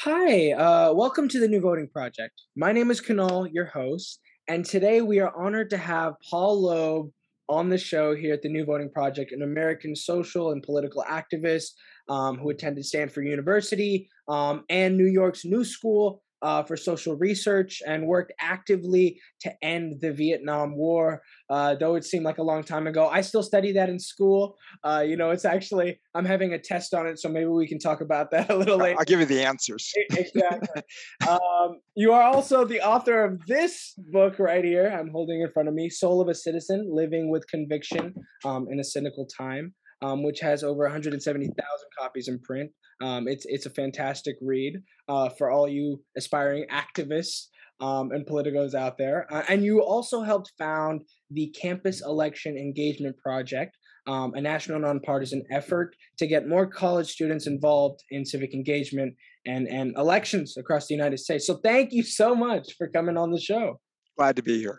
Hi, uh, welcome to the New Voting Project. My name is Kunal, your host, and today we are honored to have Paul Loeb on the show here at the New Voting Project, an American social and political activist um, who attended Stanford University um, and New York's New School uh, for social research and worked actively to end the Vietnam War. Uh, though it seemed like a long time ago, I still study that in school. Uh, you know, it's actually I'm having a test on it, so maybe we can talk about that a little later. I'll give you the answers. exactly. um, you are also the author of this book right here. I'm holding in front of me, "Soul of a Citizen: Living with Conviction um, in a Cynical Time." Um, which has over 170,000 copies in print. Um, it's it's a fantastic read uh, for all you aspiring activists um, and politicos out there. Uh, and you also helped found the Campus Election Engagement Project, um, a national nonpartisan effort to get more college students involved in civic engagement and and elections across the United States. So thank you so much for coming on the show. Glad to be here.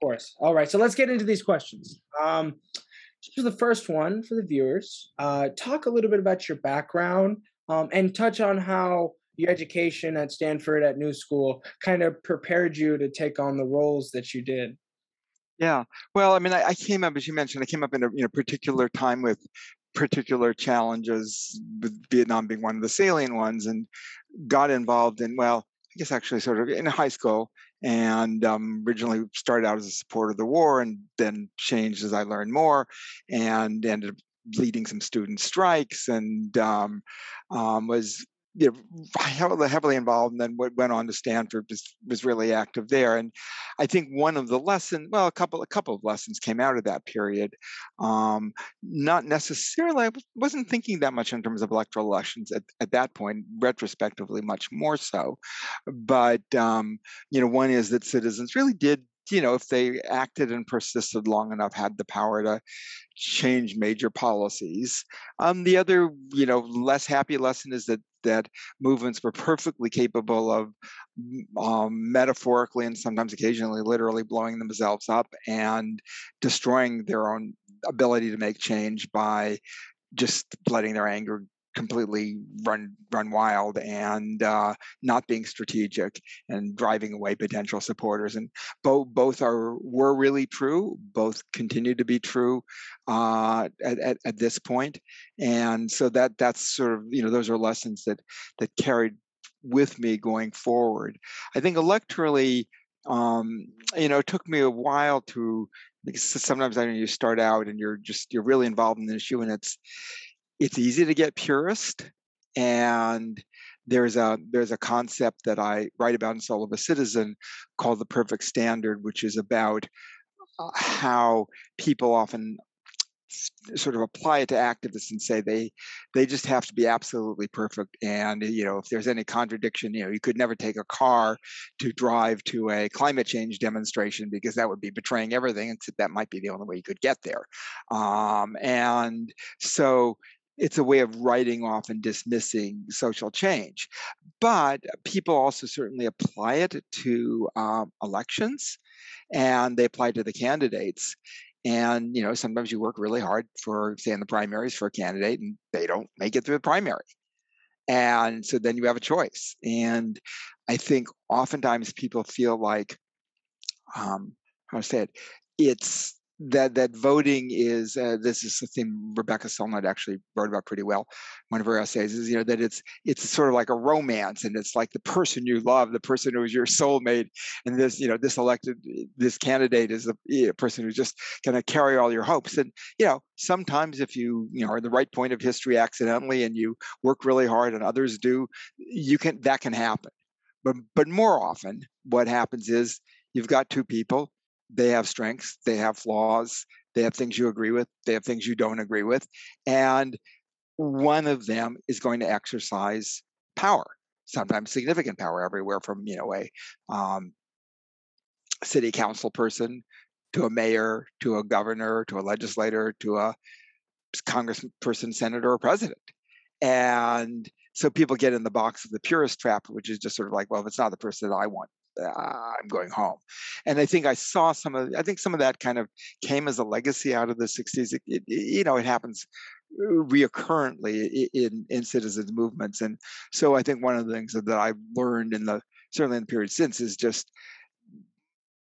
Of course. All right. So let's get into these questions. Um, for the first one for the viewers, uh, talk a little bit about your background, um, and touch on how your education at Stanford at New School kind of prepared you to take on the roles that you did. Yeah, well, I mean, I, I came up, as you mentioned, I came up in a you know particular time with particular challenges, with Vietnam being one of the salient ones, and got involved in well, I guess actually sort of in high school, and um, originally started out as a supporter of the war, and then changed as I learned more, and ended up leading some student strikes and um, um, was you know, heavily, heavily involved and then went on to Stanford was, was really active there. And I think one of the lessons, well, a couple, a couple of lessons came out of that period. Um, not necessarily, I wasn't thinking that much in terms of electoral elections at, at that point, retrospectively, much more so. But, um, you know, one is that citizens really did you know, if they acted and persisted long enough, had the power to change major policies. Um, the other, you know, less happy lesson is that that movements were perfectly capable of um, metaphorically and sometimes occasionally literally blowing themselves up and destroying their own ability to make change by just letting their anger completely run run wild and uh, not being strategic and driving away potential supporters. And both both are were really true. Both continue to be true uh, at, at, at this point. And so that that's sort of you know those are lessons that that carried with me going forward. I think electorally, um, you know, it took me a while to because sometimes I know you start out and you're just you're really involved in the issue and it's it's easy to get purist and there's a there's a concept that I write about in Soul of a Citizen called the perfect standard, which is about uh, how people often sort of apply it to activists and say they they just have to be absolutely perfect and you know if there's any contradiction you know you could never take a car to drive to a climate change demonstration because that would be betraying everything except that might be the only way you could get there. Um, and so it's a way of writing off and dismissing social change. But people also certainly apply it to um, elections and they apply to the candidates. And, you know, sometimes you work really hard for, say, in the primaries for a candidate and they don't make it through the primary. And so then you have a choice. And I think oftentimes people feel like, um, how to say it, it's that that voting is uh, this is something Rebecca Solnit actually wrote about pretty well. One of her essays is you know that it's it's sort of like a romance, and it's like the person you love, the person who is your soulmate, and this you know this elected this candidate is the person who's just going to carry all your hopes. And you know sometimes if you you know are the right point of history accidentally and you work really hard and others do, you can that can happen. But but more often, what happens is you've got two people they have strengths, they have flaws, they have things you agree with, they have things you don't agree with. And one of them is going to exercise power, sometimes significant power, everywhere from, you know, a um, city council person to a mayor, to a governor, to a legislator, to a congressperson, senator, or president. And so people get in the box of the purist trap, which is just sort of like, well, if it's not the person that I want, uh, I'm going home. And I think I saw some of, I think some of that kind of came as a legacy out of the 60s. It, it, you know, it happens reoccurrently in, in citizens movements. And so I think one of the things that I've learned in the certainly in the period since is just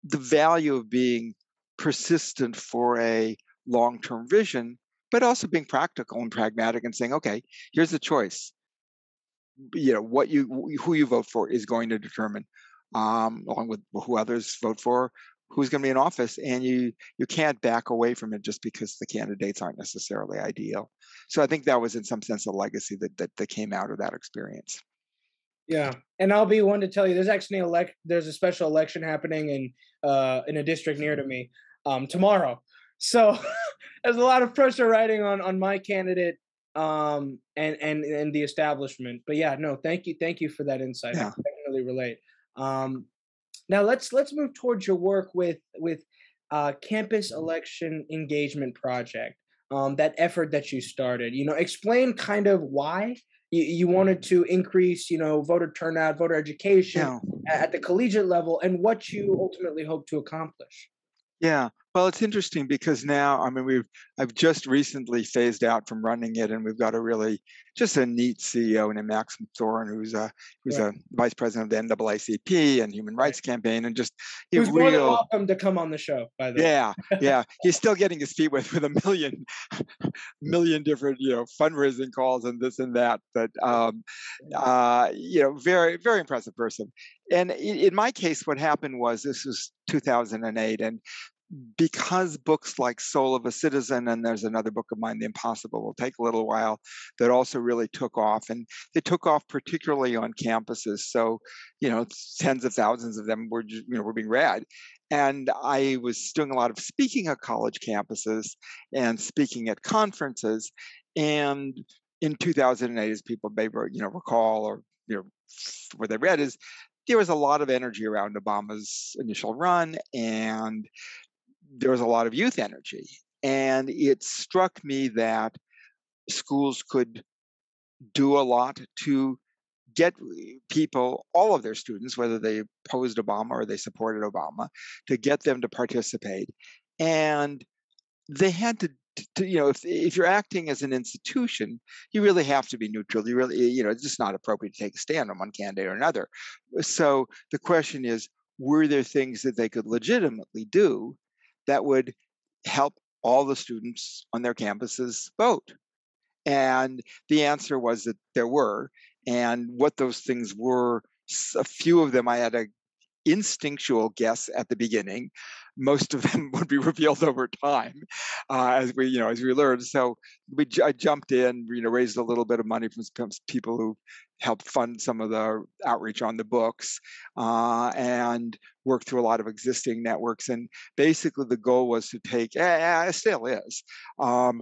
the value of being persistent for a long-term vision, but also being practical and pragmatic and saying, okay, here's the choice. You know, what you who you vote for is going to determine, um, along with who others vote for, who's going to be in office and you you can't back away from it just because the candidates aren't necessarily ideal. So i think that was in some sense a legacy that that, that came out of that experience. Yeah and i'll be one to tell you there's actually elect there's a special election happening in uh in a district near to me um tomorrow. So there's a lot of pressure riding on on my candidate um and and and the establishment. But yeah no thank you thank you for that insight. Yeah. i can really relate um now let's let's move towards your work with with uh, campus election engagement project. Um, that effort that you started. You know, explain kind of why you, you wanted to increase, you know, voter turnout, voter education yeah. at the collegiate level, and what you ultimately hope to accomplish. Yeah, well, it's interesting because now, I mean, we've I've just recently phased out from running it, and we've got a really just a neat CEO named Max Thorn, who's a who's a vice president of the NAACP and Human Rights Campaign, and just he's real, more than welcome to come on the show. By the yeah, way, yeah, yeah, he's still getting his feet wet with a million million different you know fundraising calls and this and that, but um, uh, you know, very very impressive person. And in my case, what happened was this was 2008, and because books like Soul of a Citizen and there's another book of mine, The Impossible, will take a little while, that also really took off. And they took off particularly on campuses. So, you know, tens of thousands of them were, you know, were being read. And I was doing a lot of speaking at college campuses and speaking at conferences. And in 2008, as people may you know recall or you know what they read is there was a lot of energy around Obama's initial run, and there was a lot of youth energy. And it struck me that schools could do a lot to get people, all of their students, whether they opposed Obama or they supported Obama, to get them to participate. And they had to, to, you know, if if you're acting as an institution, you really have to be neutral. You really, you know, it's just not appropriate to take a stand on one candidate or another. So the question is, were there things that they could legitimately do that would help all the students on their campuses vote? And the answer was that there were. And what those things were, a few of them I had a instinctual guess at the beginning. Most of them would be revealed over time, uh, as we you know as we learned. So we I jumped in, you know, raised a little bit of money from people who helped fund some of the outreach on the books, uh, and worked through a lot of existing networks. And basically, the goal was to take, eh, it still is, um,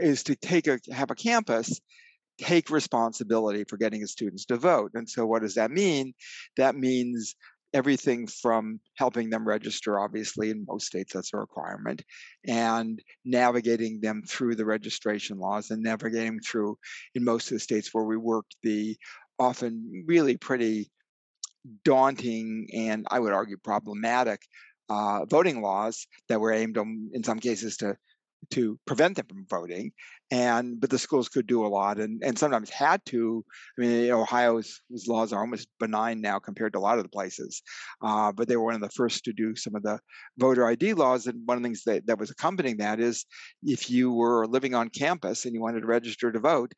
is to take a have a campus take responsibility for getting its students to vote. And so, what does that mean? That means everything from helping them register, obviously, in most states that's a requirement, and navigating them through the registration laws and navigating through, in most of the states where we worked, the often really pretty daunting and I would argue problematic uh, voting laws that were aimed on, in some cases, to to prevent them from voting and but the schools could do a lot and and sometimes had to. I mean ohio's laws are almost benign now compared to a lot of the places uh, but they were one of the first to do some of the voter id laws and one of the things that, that was accompanying that is if you were living on campus and you wanted to register to vote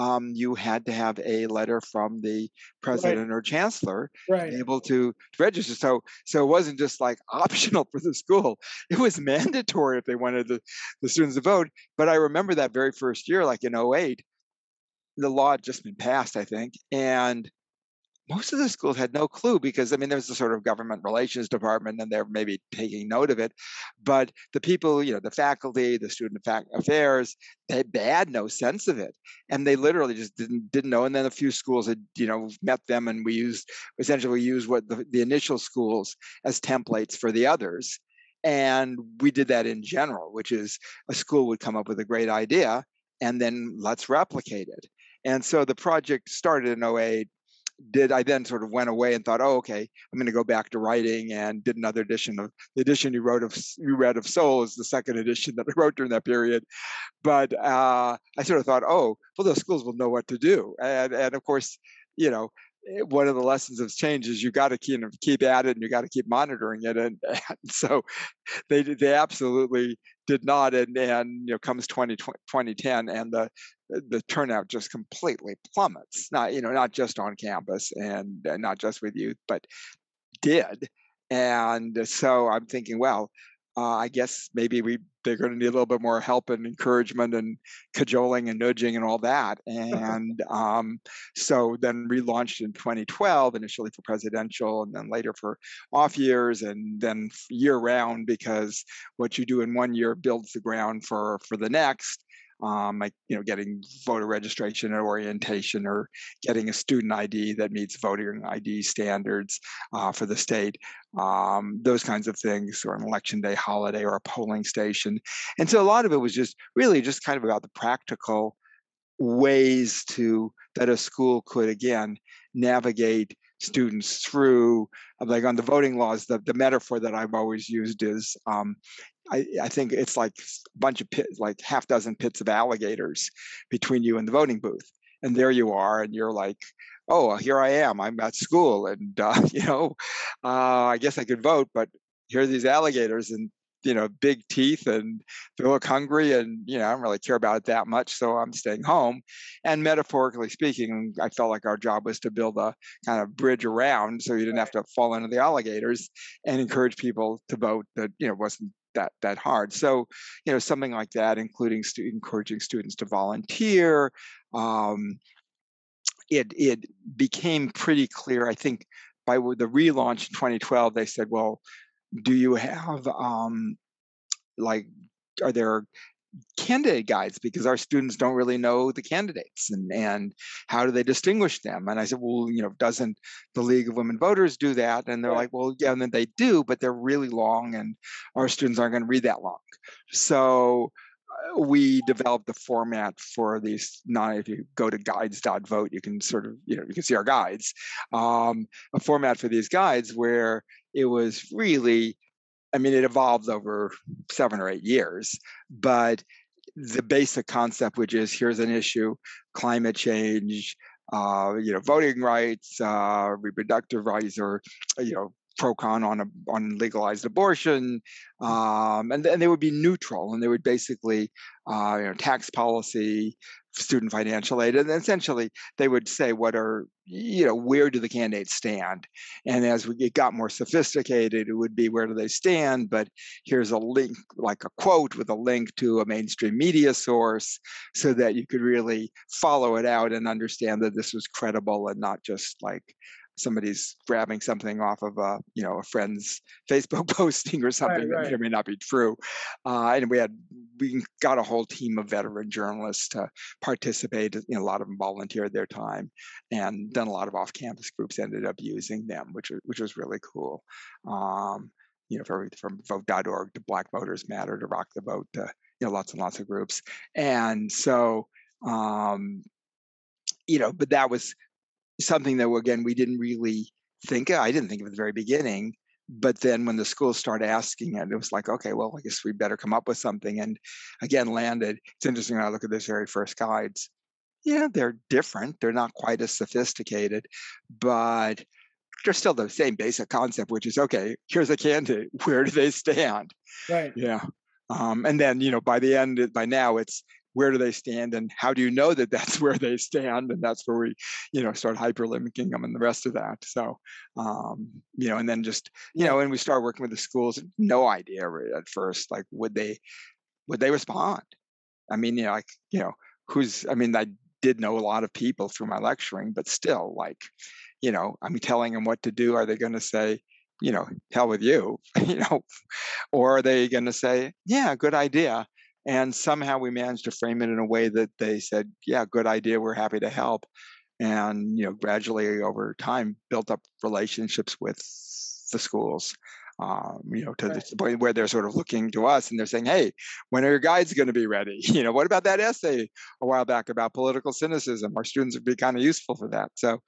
um, you had to have a letter from the president right. or chancellor right. able to, to register. So, so it wasn't just like optional for the school; it was mandatory if they wanted the, the students to vote. But I remember that very first year, like in 08, the law had just been passed, I think, and most of the schools had no clue because I mean there's a sort of government relations department and they're maybe taking note of it, but the people, you know, the faculty, the student affairs, they, they had no sense of it, and they literally just didn't didn't know. And then a few schools had you know met them, and we used essentially we used what the, the initial schools as templates for the others, and we did that in general, which is a school would come up with a great idea, and then let's replicate it. And so the project started in 08 did I then sort of went away and thought, oh, okay, I'm going to go back to writing and did another edition of the edition you wrote of you read of Soul is the second edition that I wrote during that period. But uh, I sort of thought, oh, well, those schools will know what to do, and and of course, you know, Eh, one of the lessons of change is you got to keep keep at it and you got to keep monitoring it, and, and so they they absolutely did not, and and you know comes 20, 2010 and the the turnout just completely plummets. Not you know not just on campus and, and not just with youth, but did. And so I'm thinking, well, uh, I guess maybe we they're going to need a little bit more help and encouragement and cajoling and nudging and all that. And um, so then relaunched in 2012, initially for presidential, and then later for off years, and then year round because what you do in one year builds the ground for for the next um, like you know getting voter registration or orientation or getting a student id that meets voting id standards uh, for the state um, those kinds of things or an election day holiday or a polling station. And so a lot of it was just really just kind of about the practical ways to that a school could again navigate students through like on the voting laws the, the metaphor that i've always used is um, I, I think it's like a bunch of pits, like half dozen pits of alligators between you and the voting booth. And there you are, and you're like, oh, here I am. I'm at school, and uh, you know, uh, I guess I could vote, but here are these alligators, and you know, big teeth, and they look hungry, and you know, I don't really care about it that much, so I'm staying home. And metaphorically speaking, I felt like our job was to build a kind of bridge around, so you didn't have to fall into the alligators, and encourage people to vote that you know wasn't that that hard. So, you know, something like that, including stu- encouraging students to volunteer. Um, it it became pretty clear. I think by the relaunch in 2012, they said, "Well, do you have um, like are there candidate guides because our students don't really know the candidates and, and how do they distinguish them? And i said well you know doesn't the league of women voters do that? And they're like well yeah and then they do but they're really long and our students aren't going to read that long. So uh, we developed the format for these not if you go to guides.vote you can sort of you know you can see our guides um, a format for these guides where it was really I mean, it evolved over seven or eight years, but the basic concept, which is here's an issue, climate change, uh, you know, voting rights, uh, reproductive rights, or you know, pro con on a, on legalized abortion, um, and and they would be neutral, and they would basically, uh, you know, tax policy, student financial aid and essentially they would say what are you know where do the candidates stand? And as we it got more sophisticated it would be where do they stand? But here's a link like a quote with a link to a mainstream media source so that you could really follow it out and understand that this was credible and not just like somebody's grabbing something off of a you know a friend's Facebook posting or something right, right. that may or may not be true. Uh, and we had we got a whole team of veteran journalists to participate. You know, a lot of them volunteered their time, and then a lot of off-campus groups ended up using them, which was which was really cool. Um, you know, from, from vote.org to Black Voters Matter to Rock the Vote to you know lots and lots of groups, and so um, you know, but that was something that again we didn't really think of. I didn't think of at the very beginning. But then when the schools started asking it, it was like, okay, well, I guess we better come up with something. And again, landed. It's interesting when I look at those very first guides. Yeah, they're different. They're not quite as sophisticated, but they're still the same basic concept, which is okay, here's a candidate. Where do they stand? Right. Yeah. Um, and then, you know, by the end, by now, it's where do they stand and how do you know that that's where they stand and that's where we you know start hyperlinking them and the rest of that. So um, you know and then just you know and we start working with the schools no idea at first like would they would they respond? I mean you know like you know who's i mean i did know a lot of people through my lecturing but still like you know i'm telling them what to do. Are they going to say you know hell with you you know or are they going to say yeah good idea and somehow we managed to frame it in a way that they said yeah good idea we're happy to help and you know gradually over time built up relationships with the schools um, you know, to right. the point where they're sort of looking to us and they're saying, "Hey, when are your guides going to be ready? You know, what about that essay a while back about political cynicism? Our students would be kind of useful for that." So,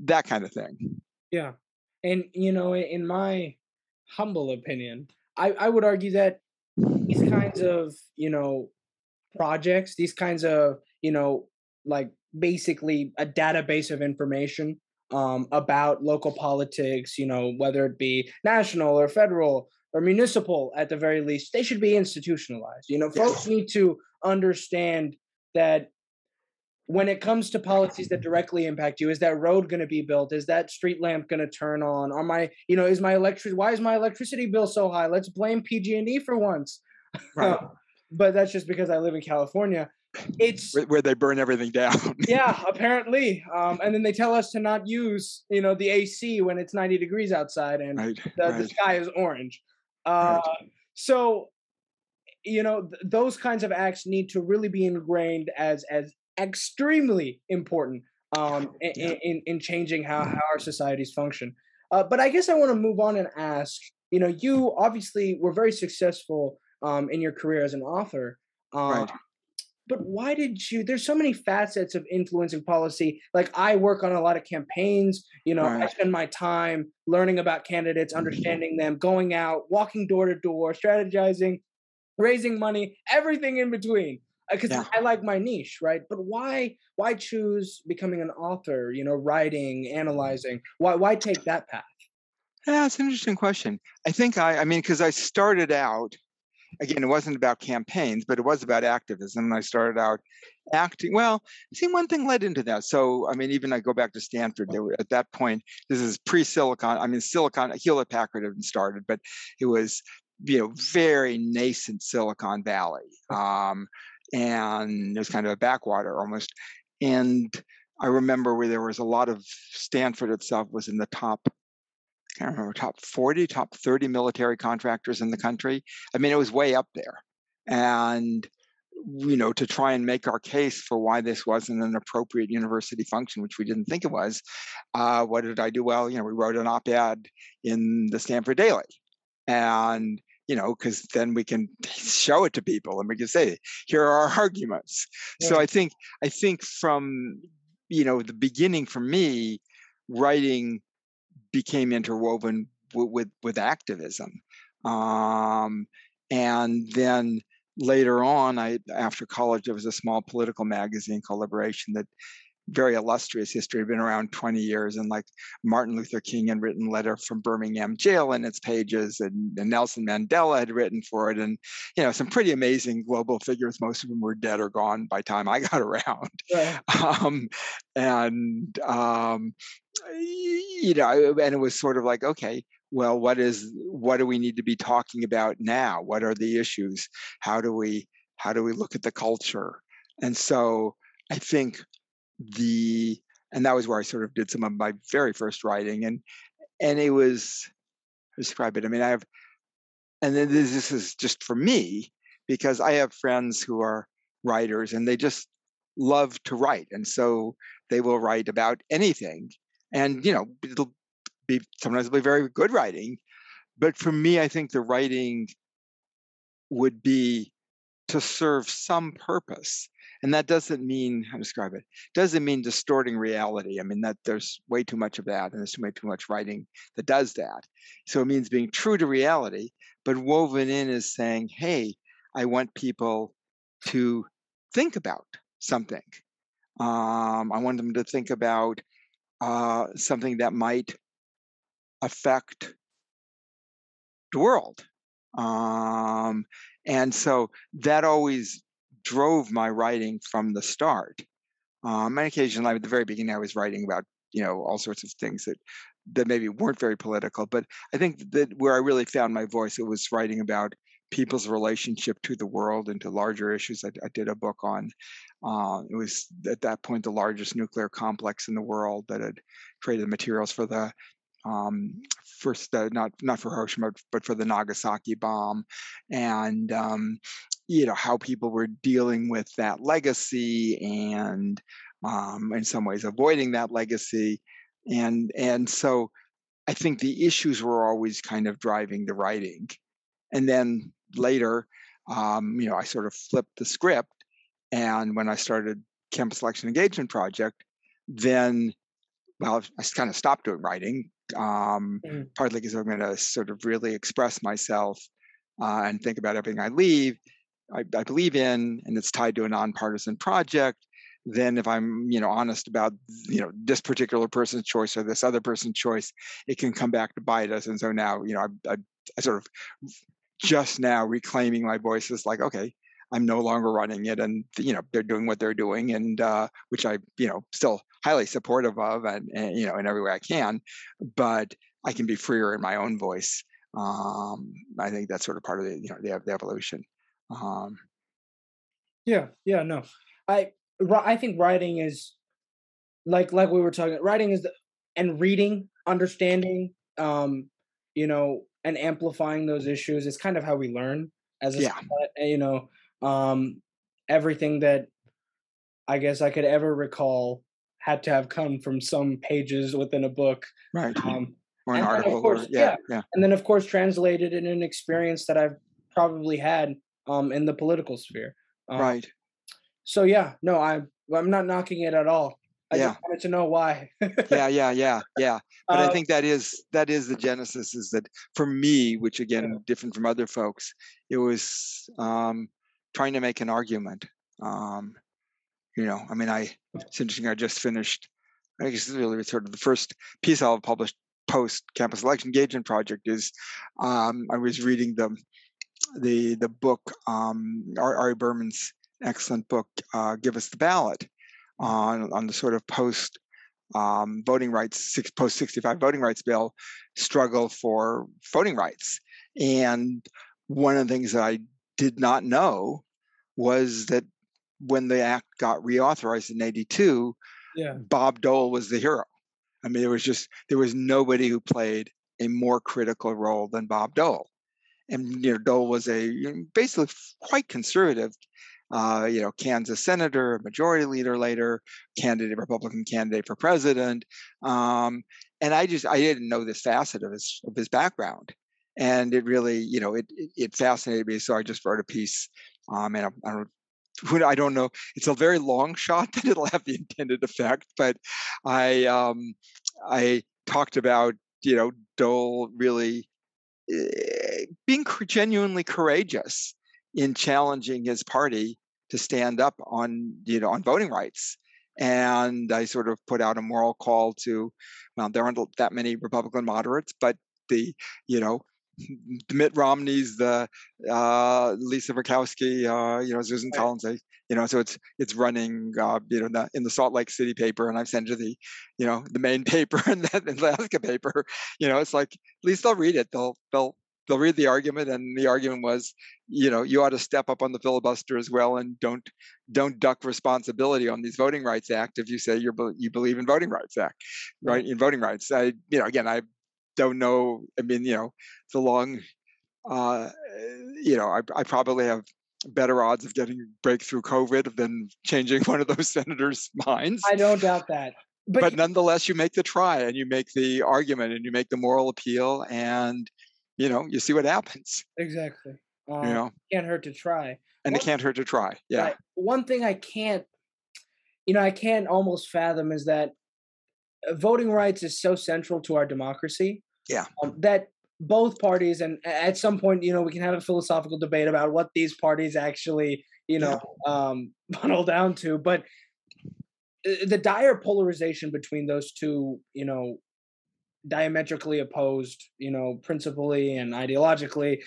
that kind of thing. Yeah, and you know, in my humble opinion, I, I would argue that these kinds of you know projects, these kinds of you know like basically a database of information um, about local politics, you know, whether it be national or federal or municipal at the very least, they should be institutionalized. You know, folks need to understand that when it comes to policies that directly impact you, is that road going to be built? Is that street lamp going to turn on? Are my, you know, is my electric? Why is my electricity bill so high? Let's blame PG&E for once. Right. but that's just because I live in California it's where, they burn everything down. yeah, apparently. Um, and then they tell us to not use, you know, the AC when it's 90 degrees outside and right, the, right. the, sky is orange. Uh, right. So, you know, th- those kinds of acts need to really be ingrained as as extremely important um, yeah. in, in, in changing how, how our societies function. Uh, but I guess I want to move on and ask, you know, you obviously were very successful um, in your career as an author. Um, right but why did you there's so many facets of influencing policy like i work on a lot of campaigns you know right. i spend my time learning about candidates understanding them going out walking door to door strategizing raising money everything in between because uh, yeah. i like my niche right but why why choose becoming an author you know writing analyzing why why take that path yeah it's an interesting question i think i i mean because i started out again, it wasn't about campaigns, but it was about activism. And I started out acting. Well, see, one thing led into that. So, I mean, even I go back to Stanford. Were, at that point, this is pre-Silicon. I mean, Silicon Hewlett Packard had been started, but it was you know very nascent Silicon Valley, um, and it was kind of a backwater almost. And I remember where there was a lot of Stanford itself was in the top I can't remember, top 40, top 30 military contractors in the country. I mean, it was way up there. And, you know, to try and make our case for why this wasn't an appropriate university function, which we didn't think it was, uh, what did I do? Well, you know, we wrote an op ed in the Stanford Daily. And, you know, because then we can show it to people and we can say, here are our arguments. Yeah. So I think, I think from, you know, the beginning for me, writing became interwoven w- with with activism, um, and then later on, I after college, there was a small political magazine called Liberation that very illustrious history, been around 20 years, and like Martin Luther King had written letter from Birmingham jail in its pages, and, and, Nelson Mandela had written for it, and you know some pretty amazing global figures. Most of them were dead or gone by time I got around, right. um, and um, you know, and it was sort of like, okay, well, what is what do we need to be talking about now? What are the issues? How do we how do we look at the culture? And so I think the and that was where I sort of did some of my very first writing, and and it was describe it. I mean, I have, and then this, this is just for me because I have friends who are writers and they just love to write, and so they will write about anything and you mm-hmm. know it'll be sometimes it'll be very good writing but for me i think the writing would be to serve some purpose and that doesn't mean how describe it doesn't mean distorting reality. I mean that there's way too much of that and there's way too much writing that does that. So it means being true to reality but woven in is saying hey i want people to think about something. Um, i want them to think about uh, something that might affect the world. Um, and so that always drove my writing from the start. Um, and occasionally, at the very beginning, I was writing about you know all sorts of things that that maybe weren't very political. But I think that where I really found my voice, it was writing about people's relationship to the world and to larger issues. I, I did a book on uh, it was at that point the largest nuclear complex in the world that had created materials for the um, first not not for Hiroshima but for the Nagasaki bomb, and um, you know how people were dealing with that legacy and um, in some ways avoiding that legacy, and and so I think the issues were always kind of driving the writing. And then later, um, you know, I sort of flipped the script. And when I started Campus Election Engagement Project, then, well, I kind of stopped doing writing, um, mm. partly because I'm going to sort of really express myself uh, and think about everything I leave. I, I believe in, and it's tied to a nonpartisan project then if i'm you know honest about you know this particular person's choice or this other person's choice it can come back to bite us and so now you know i, I, I sort of just now reclaiming my voice is like okay i'm no longer running it and you know they're doing what they're doing and uh, which i you know still highly supportive of and, and, you know in every way i can but i can be freer in my own voice um, i think that's sort of part of the you know the, the evolution um, yeah yeah no i I think writing is like like we were talking. Writing is the, and reading, understanding, um, you know, and amplifying those issues is kind of how we learn as a yeah. you know, um, everything that I guess I could ever recall had to have come from some pages within a book, right? Um, or an article, course, or, yeah, yeah, yeah, and then of course translated in an experience that I've probably had um, in the political sphere, um, right? So yeah, no, I'm I'm not knocking it at all. I yeah. just wanted to know why. yeah, yeah, yeah, yeah. But uh, I think that is that is the genesis. Is that for me, which again yeah. different from other folks, it was um, trying to make an argument. Um, you know, I mean, I it's interesting. I just finished. I guess really sort of the first piece I'll publish post campus election engagement project is um, I was reading the the the book um, Ari Berman's excellent book, uh, Give Us the Ballot, on, on the sort of post um, voting rights, six, post 65 voting rights bill struggle for voting rights. And one of the things that I did not know was that when the act got reauthorized in 82, yeah. Bob Dole was the hero. I mean, there was just, there was nobody who played a more critical role than Bob Dole. And, you know, Dole was a basically quite conservative uh, you know, Kansas senator, majority leader later, candidate, Republican candidate for president. Um, and I just I didn't know this facet of his of his background, and it really you know it it, it fascinated me. So I just wrote a piece, um, and I, I don't I don't know. It's a very long shot that it'll have the intended effect, but I um, I talked about you know Dole really uh, being genuinely courageous in challenging his party to stand up on you know on voting rights and i sort of put out a moral call to well there aren't that many republican moderates but the you know Mitt Romney's the uh, Lisa Murkowski, uh, you know, Susan Collins, I, you know, so it's it's running, uh, you know, in the, in the, Salt Lake City paper, and I've sent you the, you know, the main paper and the Alaska paper. You know, it's like at least they'll read it. They'll they'll they'll read the argument and the argument was you know you ought to step up on the filibuster as well and don't don't duck responsibility on these voting rights act if you say you're you believe in voting rights act right in voting rights i you know again i don't know i mean you know the long uh you know i, I probably have better odds of getting breakthrough covid than changing one of those senators minds i don't doubt that but, but nonetheless you make the try and you make the argument and you make the moral appeal and you know, you see what happens. Exactly. Um, you know, can't hurt to try. And one, it can't hurt to try. Yeah. One thing I can't, you know, I can't almost fathom is that uh, voting rights is so central to our democracy. Yeah. Um, that both parties, and at some point, you know, we can have a philosophical debate about what these parties actually, you know, yeah. um, funnel down to. But uh, the dire polarization between those two, you know, diametrically opposed, you know, principally and ideologically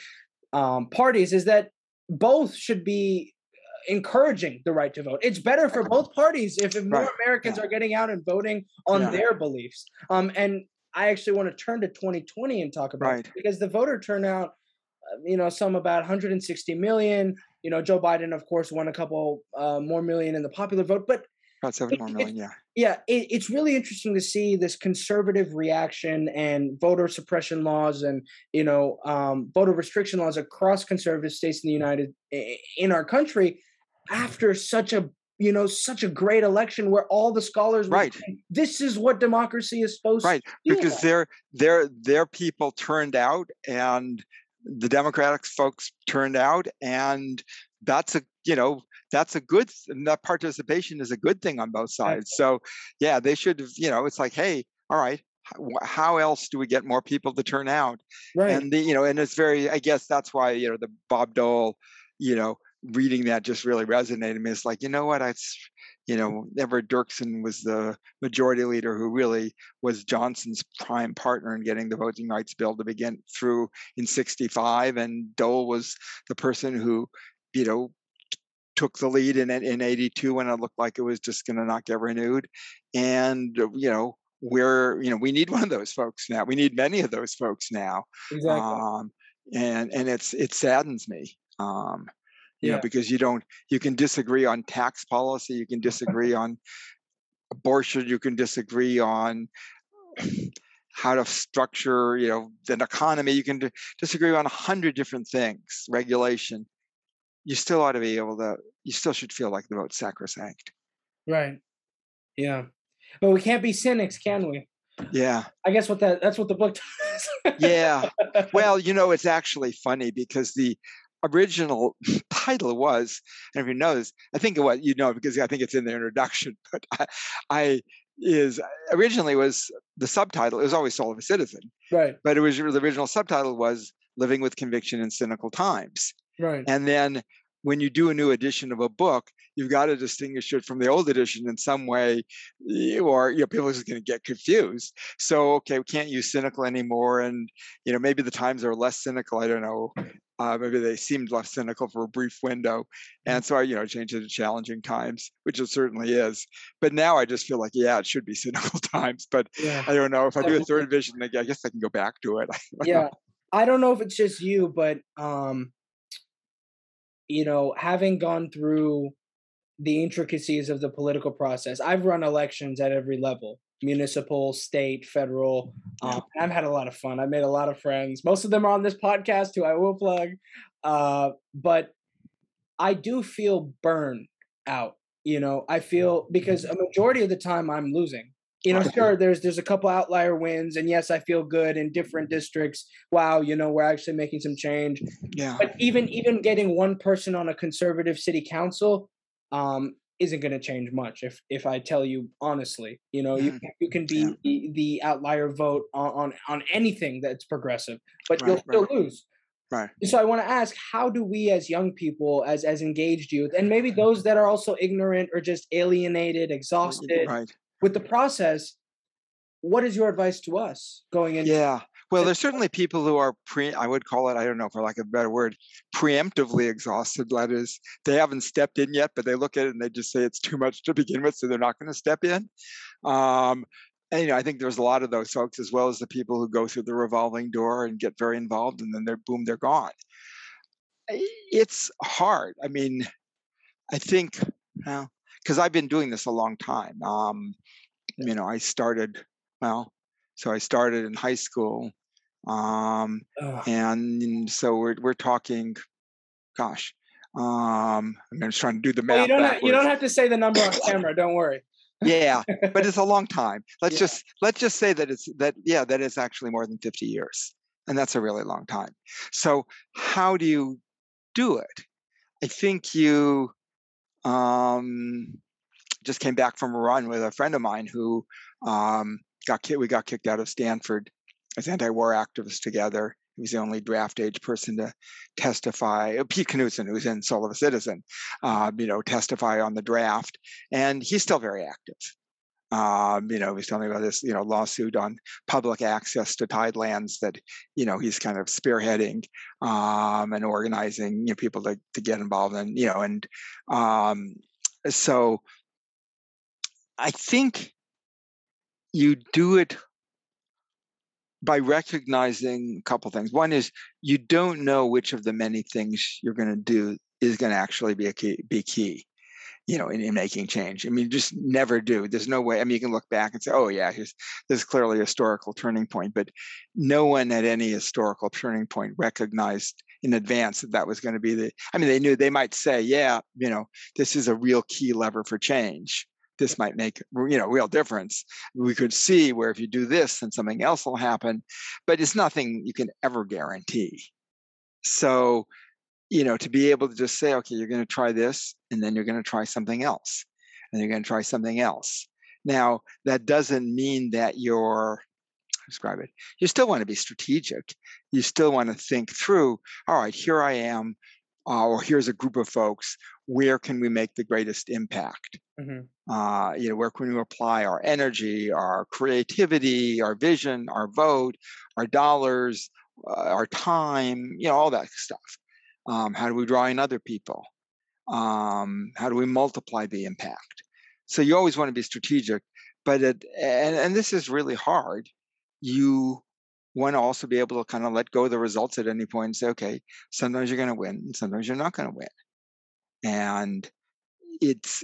um, parties is that both should be encouraging the right to vote. It's better for both parties if, if more right. Americans yeah. are getting out and voting on yeah. their beliefs. Um, and I actually want to turn to 2020 and talk about right. it because the voter turnout, uh, you know, some about 160 million. You know, Joe Biden, of course, won a couple uh, more million in the popular vote, but about seven more million, yeah. Yeah, it, it's really interesting to see this conservative reaction and voter suppression laws and you know um, voter restriction laws across conservative states in the United in our country after such a you know such a great election where all the scholars right. saying, this is what democracy is supposed to be right to because their their their people turned out and the democratic folks turned out and that's a you know that's a good and that participation is a good thing on both sides. So yeah they should have you know it's like hey all right how else do we get more people to turn out? Right. And the you know and it's very i guess that's why you know the bob dole you know reading that just really resonated me. It's like you know what? I you know everett dirksen was the majority leader who really was johnson's prime partner in getting the voting rights bill to begin through in 65 and dole was the person who you know took the lead in in 82 when it looked like it was just going to not get renewed. And you know we're you know we need one of those folks now. We need many of those folks now. Exactly. um and and it's it saddens me um you Yeah. know because you don't you can disagree on tax policy you can disagree on abortion you can disagree on how to structure you know an economy you can d- disagree on a hundred different things regulation. You still ought to be able to you still should feel like the vote's sacrosanct. Right. Yeah. But we can't be cynics can we? Yeah. I guess what that that's what the book does yeah. well you know it's actually funny because the original title was and if you know this i think what you know because i think it's in the introduction but i, I is originally was the subtitle it was always soul of a citizen right. but it was the original subtitle was living with conviction in cynical times. Right. And then when you do a new edition of a book you've got to distinguish it from the old edition in some way y- or you know people are just going to get confused. So okay we can't use cynical anymore and you know maybe the times are less cynical i don't know uh, maybe they seemed less cynical for a brief window and so i you know changed it to challenging times which it certainly is. But now i just feel like yeah it should be cynical times but yeah i don't know if i do a third edition i I guess i can go back to it. Yeah i don't know if it's just you but um you know having gone through the intricacies of the political process i've run elections at every level municipal state federal um, i've had a lot of fun. I've made a lot of friends. Most of them are on this podcast who i will plug uh, but i do feel burned out you know? I feel because a majority of the time i'm losing you know sure there's there's a couple outlier wins and yes i feel good in different districts. Wow you know we're actually making some change. Yeah. But even even getting one person on a conservative city council um isn't going to change much if if i tell you honestly. You know you Mhm. you can be Yeah. the, the outlier vote on, on on anything that's progressive but Right, you'll still right. lose. Right. So i want to ask how do we as young people as as engaged youth and maybe those that are also ignorant or just alienated exhausted right with the process what is your advice to us going into Yeah. Well, there's certainly people who are pre, I would call it, I don't know, for lack of a better word, preemptively exhausted. That is, they haven't stepped in yet, but they look at it and they just say it's too much to begin with, so they're not going to step in. Um, and, you know, I think there's a lot of those folks, as well as the people who go through the revolving door and get very involved, and then they're boom, they're gone. It's hard. I mean, I think, well, because I've been doing this a long time. Um, you know, I started, well, so I started in high school. Um, and so we're, we're talking, gosh, um, I'm just trying to do the math. Well, you don't have, you don't have to say the number on camera don't worry yeah, but it's a long time. Let's Yeah. just, let's just say that it's that, yeah, that is actually more than 50 years. And that's a really long time. So how do you do it? I think you, um, just came back from a run with a friend of mine who um, got we got kicked out of Stanford as anti-war activists together. He was the only draft age person to testify. uh, Pete Knudsen, who's in Soul of a Citizen, uh, you know, testify on the draft, and he's still very active. Um, you know, he's telling me about this, you know, lawsuit on public access to tidelands that, you know, he's kind of spearheading um, and organizing you know, people to, to get involved in, you know, and um, so I think you do it by recognizing a couple things. One is you don't know which of the many things you're going to do is going to actually be a key, be key, you know, in, in making change. I mean, just never do. There's no way. I mean, you can look back and say, "Oh yeah, here's this is clearly a historical turning point," but no one at any historical turning point recognized in advance that that was going to be the i mean they knew they might say yeah you know this is a real key lever for change this might make you know real difference we could see where if you do this then something else will happen but it's nothing you can ever guarantee so you know to be able to just say okay you're going to try this and then you're going to try something else and you're going to try something else. Now that doesn't mean that you're describe it you still want to be strategic. You still want to think through all right here i am uh, or here's a group of folks where can we make the greatest impact? Mm-hmm. uh, you know where can we apply our energy our creativity our vision our vote our dollars uh, our time you know all that stuff um, how do we draw in other people? Um, how do we multiply the impact? So you always want to be strategic but it, and, and this is really hard. You want to also be able to kind of let go of the results at any point and say okay sometimes you're going to win and sometimes you're not going to win. And it's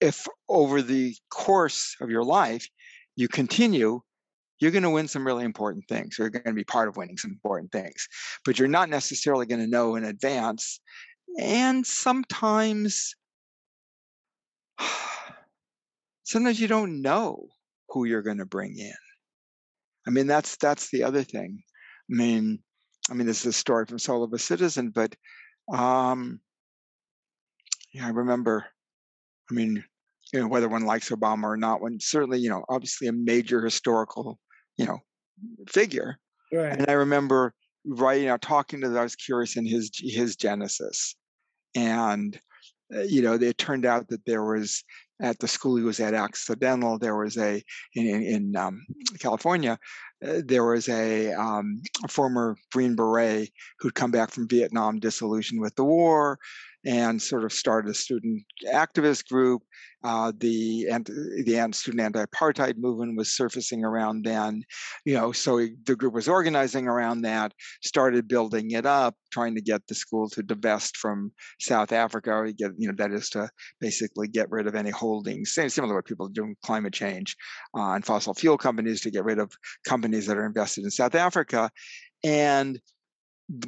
if over the course of your life you continue, you're going to win some really important things. Or you're going to be part of winning some important things, but you're not necessarily going to know in advance. And sometimes, sometimes you don't know who you're going to bring in. I mean, that's that's the other thing. I mean, I mean, this is a story from Soul of a Citizen, but um, yeah, I remember. I mean, you know, whether one likes Obama or not, when certainly, you know, obviously a major historical, you know, figure. Right. And I remember writing, know, talking to. I was curious in his his genesis, and uh, you know, it turned out that there was at the school he was at accidental there was a in, in um, california uh, there was a, um, a, former green beret who'd come back from vietnam disillusioned with the war and sort of started a student activist group. Uh, the the student anti-apartheid movement was surfacing around then, you know. So the group was organizing around that, started building it up, trying to get the school to divest from South Africa. Get you know that is to basically get rid of any holdings, similar to what people are doing with climate change uh, and fossil fuel companies to get rid of companies that are invested in South Africa, and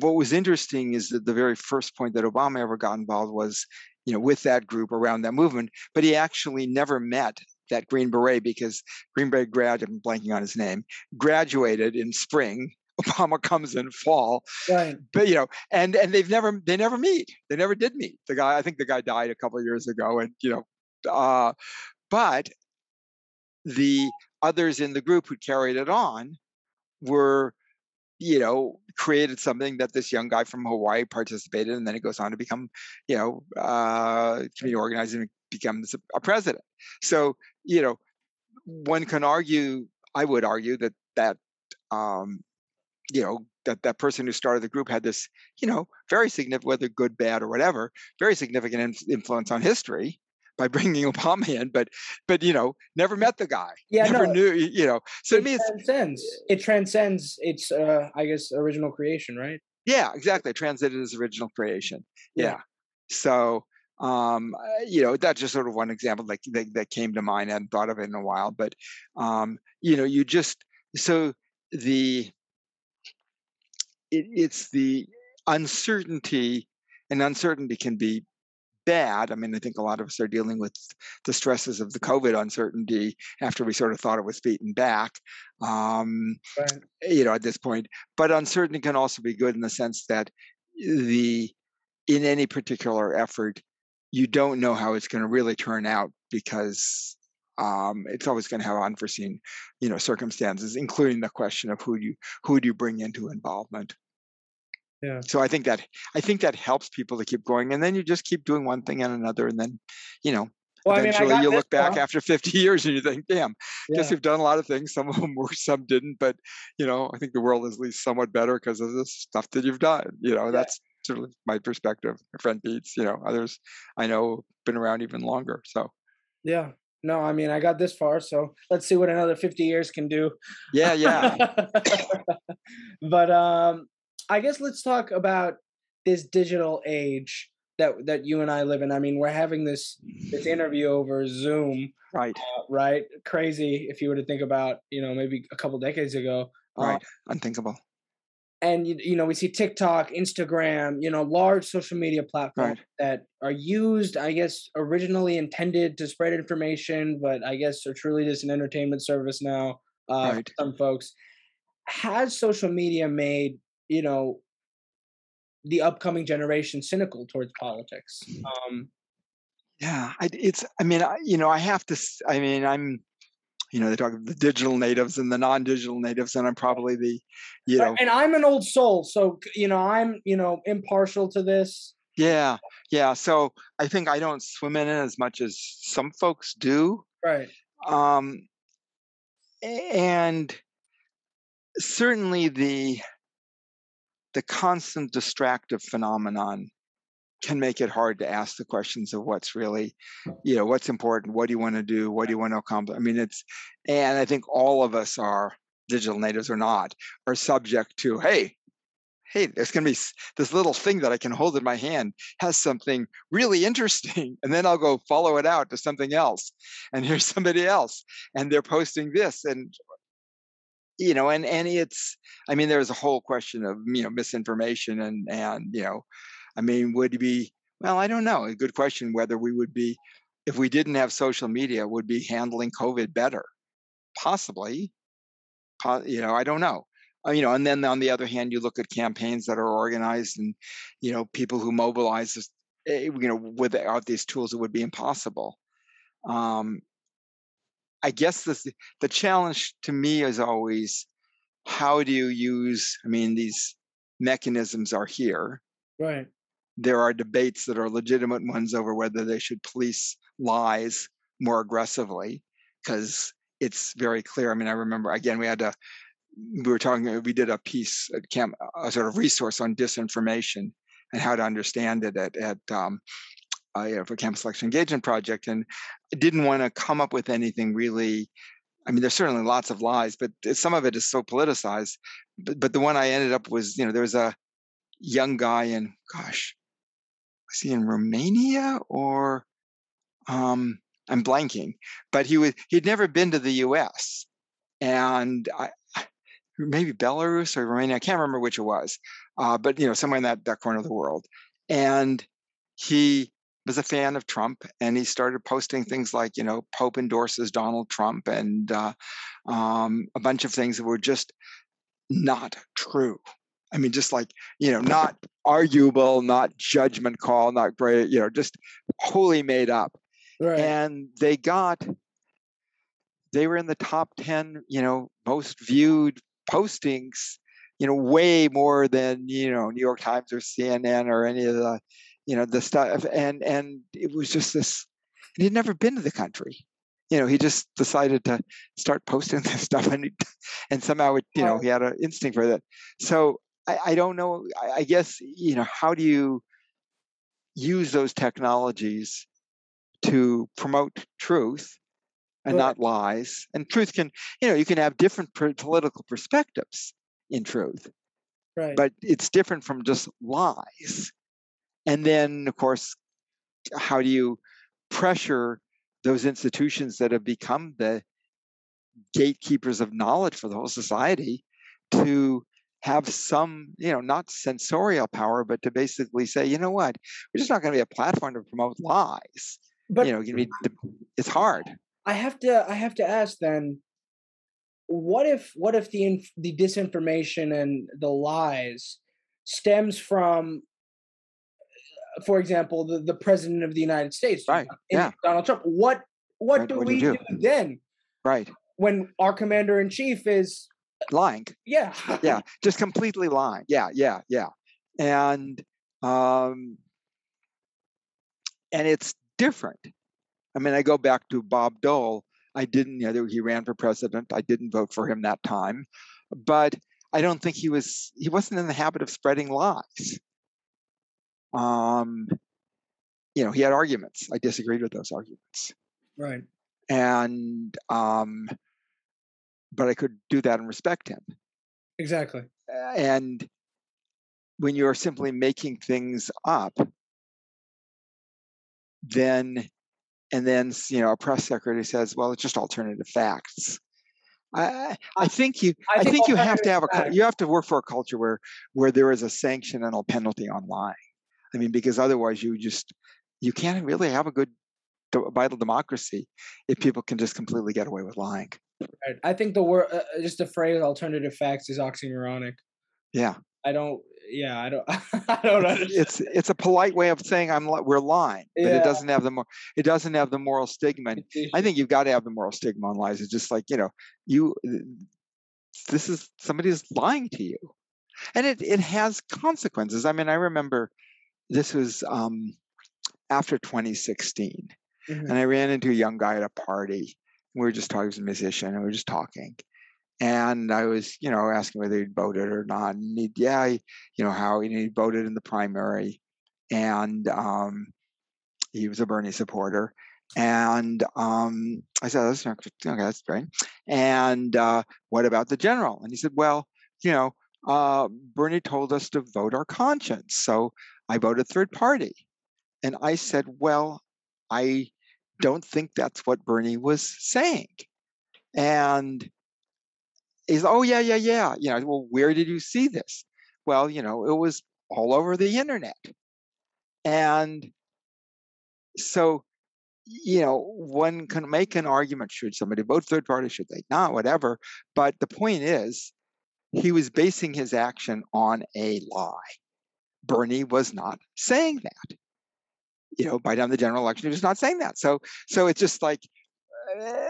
what was interesting is that the very first point that Obama ever got involved was, you know, with that group around that movement, but he actually never met that Green Beret because Green Beret grad, I'm blanking on his name, graduated in spring. Obama comes in fall, right. but you know, and and they've never they never meet. They never did meet. The guy, I think the guy died a couple of years ago, and you know, uh, but the others in the group who carried it on were you know, created something that this young guy from Hawaii participated in, and then he goes on to become, you know, uh, community organizer and becomes a president. So, you know, one can argue, I would argue that that, um, you know, that that person who started the group had this, you know, very significant, whether good, bad, or whatever, very significant influence on history by bringing Obama in, but but you know, never met the guy. Yeah, never no, knew. You know, so it me, transcends. It transcends its, uh, I guess, original creation, right? Yeah, exactly. It transcended its original creation. Yeah. yeah. So, um, uh, you know, that's just sort of one example that, that that came to mind. I hadn't thought of it in a while, but um, you know, you just so the it, it's the uncertainty and uncertainty can be bad. I mean, I think a lot of us are dealing with the stresses of the COVID uncertainty after we sort of thought it was beaten back, um, right. you know, at this point. But uncertainty can also be good in the sense that the in any particular effort, you don't know how it's going to really turn out because um, it's always going to have unforeseen, you know, circumstances, including the question of who do you who do you bring into involvement yeah so i think that i think that helps people to keep going and then you just keep doing one thing and another and then you know well, eventually I mean, you look back after 50 years and you think damn yeah. guess you've done a lot of things some of them worked some didn't but you know i think the world is at least somewhat better because of the stuff that you've done you know yeah. that's sort of my perspective my friend beats you know others i know been around even longer so yeah no, I mean I got this far, so let's see what another 50 years can do. Yeah, yeah. but um I guess let's talk about this digital age that that you and I live in. I mean, we're having this this interview over Zoom, right? Uh, right? Crazy if you were to think about, you know, maybe a couple decades ago, uh, right? Uh, Unthinkable. and you, you know we see tiktok instagram you know large social media platforms Right. that are used i guess originally intended to spread information but i guess are truly just an entertainment service now uh Right. some folks has social media made you know the upcoming generation cynical towards politics um Yeah, I, it's. I mean, I, you know, I have to. i mean, I'm. You know, they talk about the digital natives and the non-digital natives, and I'm probably the, you know, and i'm an old soul so you know i'm you know impartial to this yeah, yeah. So I think I don't swim in it as much as some folks do. right Um, and certainly the the constant distractive phenomenon can make it hard to ask the questions of what's really you know what's important what do you want to do what do you want to accomplish? I mean it's and i think all of us are digital natives or not are subject to hey hey there's going to be this little thing that i can hold in my hand has something really interesting and then i'll go follow it out to something else and here's somebody else and they're posting this and you know and and it's i mean there's a whole question of you know misinformation and and you know i mean would be well i don't know a good question whether we would be if we didn't have social media would be handling covid better? Possibly. Po- you know i don't know. Uh, you know and then on the other hand you look at campaigns that are organized and you know people who mobilize eh, you know without these tools it would be impossible. Um i guess this the challenge to me is always how do you use i mean these mechanisms are here. Right. There are debates that are legitimate ones over whether they should police lies more aggressively because it's very clear. I mean i remember again we had to we were talking we did a piece at camp a sort of resource on disinformation and how to understand it at, at um, uh, for campus election engagement project and didn't want to come up with anything really I mean, there's certainly lots of lies, but some of it is so politicized. But, but the one I ended up was, you know, there was a young guy in, gosh, was he in Romania or um, I'm blanking, but he was he'd never been to the U.S. and I, maybe Belarus or Romania, I can't remember which it was, uh, but you know, somewhere in that that corner of the world, and he was a fan of Trump, and he started posting things like, you know, Pope endorses Donald Trump, and uh, um, a bunch of things that were just not true. I mean, just like you know, not arguable, not judgment call, not great, you know, just wholly made up. right And they got, they were in the top ten, you know, most viewed postings, you know, way more than you know New York Times or CNN or any of the, you know, the stuff. And and it was just this. And he'd never been to the country. You know, he just decided to start posting this stuff, and he, and somehow it, you know, he had an instinct for that. So I, I don't know. I, I guess you know, how do you use those technologies to promote truth and not lies? And truth can, you know, you can have different political perspectives in truth right but it's different from just lies. And then, of course, how do you pressure those institutions that have become the gatekeepers of knowledge for the whole society to have some, you know, not censorial power, but to basically say, you know what, we're just not going to be a platform to promote lies. but you know, you need to, it's hard. I have to I have to ask then what if what if the inf- the disinformation and the lies stems from for example the, the president of the United States Right, yeah. Donald Trump what what What- do what we do? do? then Right. when our commander in chief is Lying. yeah yeah just completely lying yeah yeah yeah and um and it's different i mean i go back to bob dole i didn't you know he ran for president i didn't vote for him that time but i don't think he was he wasn't in the habit of spreading lies um you know he had arguments. I disagreed with those arguments. Right. And um but i could do that and respect him. Exactly. And when you're simply making things up then and then you know a press secretary says well it's just alternative facts. I, I think you I, I think, think you have to have a you have to work for a culture where where there is a sanction and a penalty on lying. I mean, because otherwise you just you can't really have a good vital democracy if people can just completely get away with lying. Right. I think the word uh, uh, just the phrase alternative facts is oxymoronic. Yeah. I don't yeah, I don't I don't understand. It's it's a polite way of saying I'm we're lying, but yeah. it doesn't have the more it doesn't have the moral stigma. And I think you've got to have the moral stigma on lies. It's just like, you know, you this is somebody's lying to you. And it it has consequences. I mean, I remember this was um after 2016. Mm-hmm. And I ran into a young guy at a party. We were just talking, he was a musician, and we were just talking. And I was, you know, asking whether he'd voted or not. And he, yeah, he, you know, how he voted in the primary. And um, he was a Bernie supporter. And um, I said, that's okay, that's great. And uh, what about the general? And he said, well, you know, uh, Bernie told us to vote our conscience. So I voted third party. And I said, well, I don't think that's what Bernie was saying. And he's, oh, yeah, yeah, yeah. You know, well, where did you see this? Well, you know, it was all over the internet. And so, you know, one can make an argument should somebody vote third party, should they not, whatever. But the point is, he was basing his action on a lie. Bernie was not saying that you know, by down the general election, he was not saying that. So, so it's just like, uh,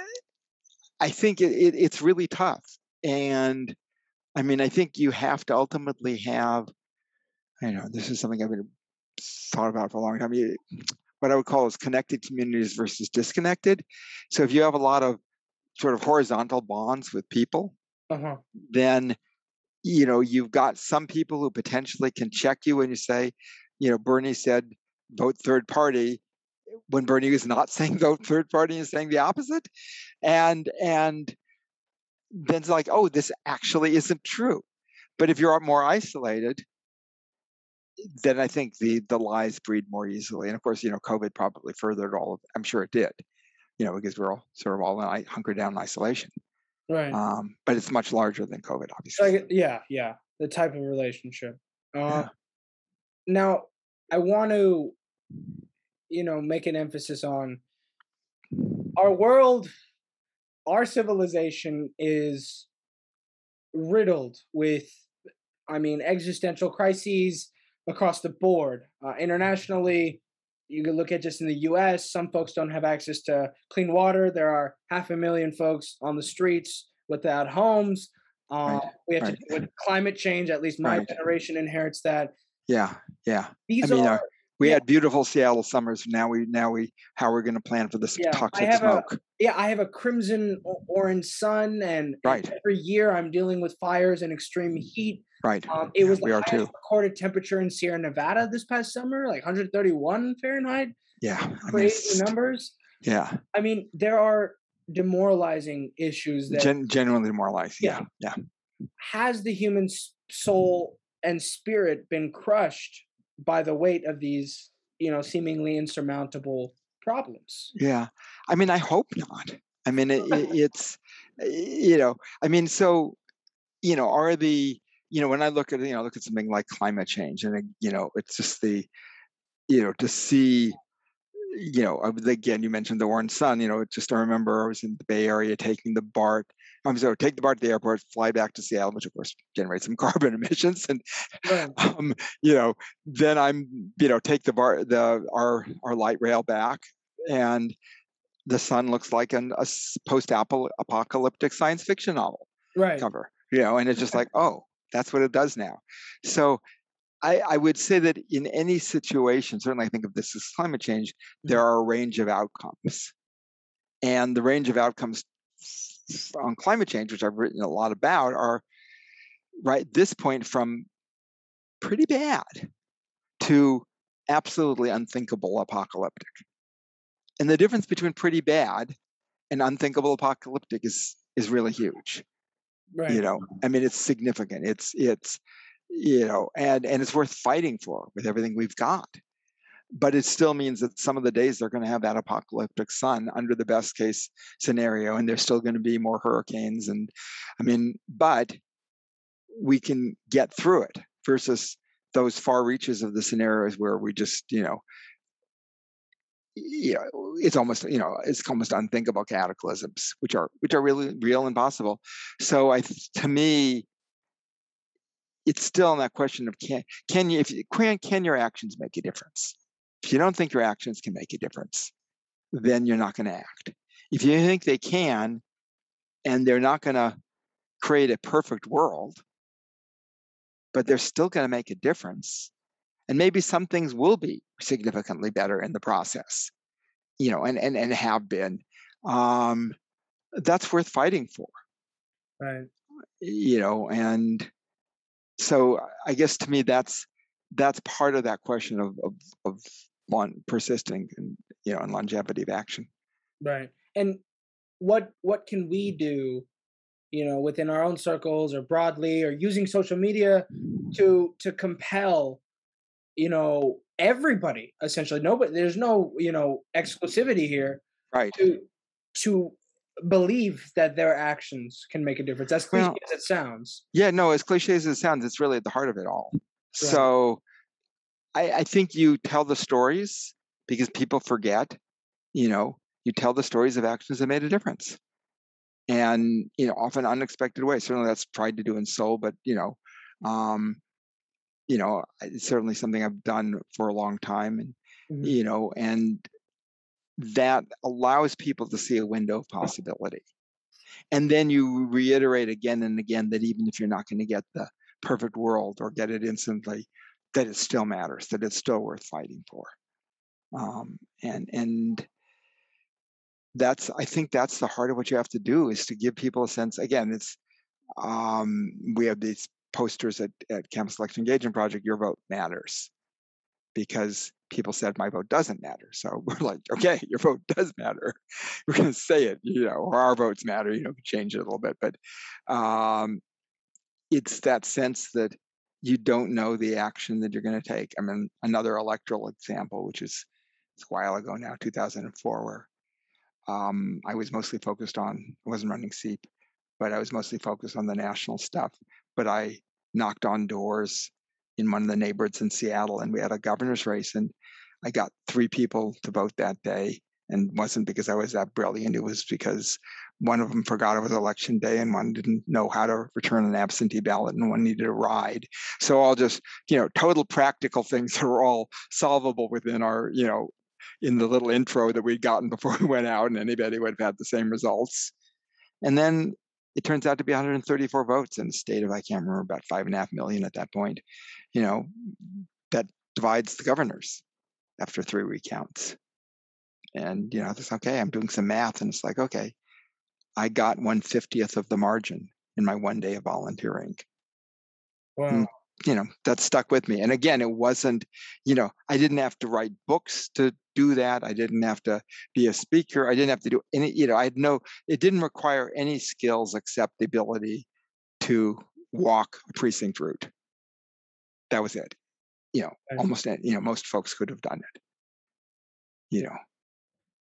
I think it, it, it's really tough. And I mean, I think you have to ultimately have, I know this is something I've been thought about for a long time. You, what I would call is connected communities versus disconnected. So if you have a lot of sort of horizontal bonds with people, uh-huh. then you know you've got some people who potentially can check you when you say, you know, Bernie said vote third party when Bernie is not saying vote third party and saying the opposite. And and then it's like, oh, this actually isn't true. But if you're more isolated, then I think the the lies breed more easily. And of course, you know, COVID probably furthered all of. I'm sure it did, you know, because we're all sort of all in, hunkered down in isolation. Right. Um, but it's much larger than COVID, obviously. yeah, yeah, the type of relationship. Uh, yeah. Now, I want to, you know, make an emphasis on our world, our civilization is riddled with, I mean, existential crises across the board. Uh, internationally, you can look at just in the US, some folks don't have access to clean water. There are half a million folks on the streets without homes. Uh, right. We have right. to deal with climate change. At least my right. generation inherits that. Yeah, yeah. These I mean, uh, are, we yeah. had beautiful Seattle summers. Now we now we how we're going to plan for this yeah, toxic smoke. A, yeah, I have a crimson orange sun, and, and every year I'm dealing with fires and extreme heat. Right. Um, it yeah, was the we highest are too. recorded temperature in Sierra Nevada this past summer, like 131 Fahrenheit. Yeah, crazy numbers. Yeah. I mean, there are demoralizing issues that Gen- genuinely demoralizing. Yeah. yeah. Has the human soul and spirit been crushed by the weight of these, you know, seemingly insurmountable problems. Yeah. I mean, I hope not. I mean, it, it's, you know, I mean, so, you know, are the, you know, when I look at, you know, look at something like climate change and, you know, it's just the, you know, to see, you know, again, you mentioned the orange sun, you know, just I remember I was in the Bay Area taking the BART I'm sorry, take the BART to the airport, fly back to Seattle, which of course generates some carbon emissions, and um, you know, then I'm you know take the BART the our our light rail back, and the sun looks like an, a post-apocalyptic science fiction novel right. cover, you know, and it's just like, oh, that's what it does now. So I, I, would say that in any situation, certainly I think of this as climate change, there mm-hmm. are a range of outcomes. And the range of outcomes on climate change, which I've written a lot about, are right at this point from pretty bad to absolutely unthinkable apocalyptic. And the difference between pretty bad and unthinkable apocalyptic is is really huge. Right. You know, I mean, it's significant. It's it's you know, and and it's worth fighting for with everything we've got. but it still means that some of the days they're going to have that apocalyptic sun under the best case scenario and there's still going to be more hurricanes and i mean but we can get through it versus those far reaches of the scenarios where we just you know you know it's almost you know it's almost unthinkable cataclysms which are which are really real and possible. So i to me it's still in that question of can can you if you, can can your actions make a difference? If you don't think your actions can make a difference then you're not going to act. If you think they can and they're not going to create a perfect world but they're still going to make a difference and maybe some things will be significantly better in the process you know and and, and have been um that's worth fighting for. Right. You know and so i guess to me that's that's part of that question of of, of persisting and you know and longevity of action. Right and what what can we do you know within our own circles or broadly or using social media to to compel you know everybody essentially nobody there's no you know exclusivity here right. to to believe that their actions can make a difference as cliche well, as it sounds. Yeah no as cliche as it sounds it's really at the heart of it all. Right. so I, I think you tell the stories because people forget you know you tell the stories of actions that made a difference. And you know often unexpected ways certainly that's tried to do in soul but you know um you know it's certainly something i've done for a long time and mm-hmm. you know and that allows people to see a window of possibility. And then you reiterate again and again that even if you're not going to get the perfect world or get it instantly that it still matters that it's still worth fighting for. Um, and and that's i think that's the heart of what you have to do is to give people a sense again it's um, we have these posters at, at campus election engagement project your vote matters. Because people said my vote doesn't matter. So we're like okay your vote does matter. We're going to say it you know or our votes matter you know change it a little bit. But um, it's that sense that you don't know the action that you're going to take. I mean another electoral example which is a while ago now 2004 where um, I was mostly focused on, I wasn't running CEEP, but I was mostly focused on the national stuff. But I knocked on doors in one of the neighborhoods in Seattle and we had a governor's race and I got three people to vote that day. And wasn't because I was that brilliant. It was because one of them forgot it was election day and one didn't know how to return an absentee ballot and one needed a ride. So all just, you know, total practical things that were all solvable within our, you know, in the little intro that we'd gotten before we went out, and anybody would have had the same results. And then it turns out to be 134 votes in a state of I can't remember about five and a half million at that point. You know, that divides the governors after three recounts. And you know, it's okay. I'm doing some math, and it's like, okay, I got one fiftieth of the margin in my one day of volunteering. Hmm. Wow. You know that stuck with me. And again it wasn't you know i didn't have to write books to do that. I didn't have to be a speaker. I didn't have to do any you know i had no it didn't require any skills except the ability to walk a precinct route. That was it. You know almost you know most folks could have done it. You know.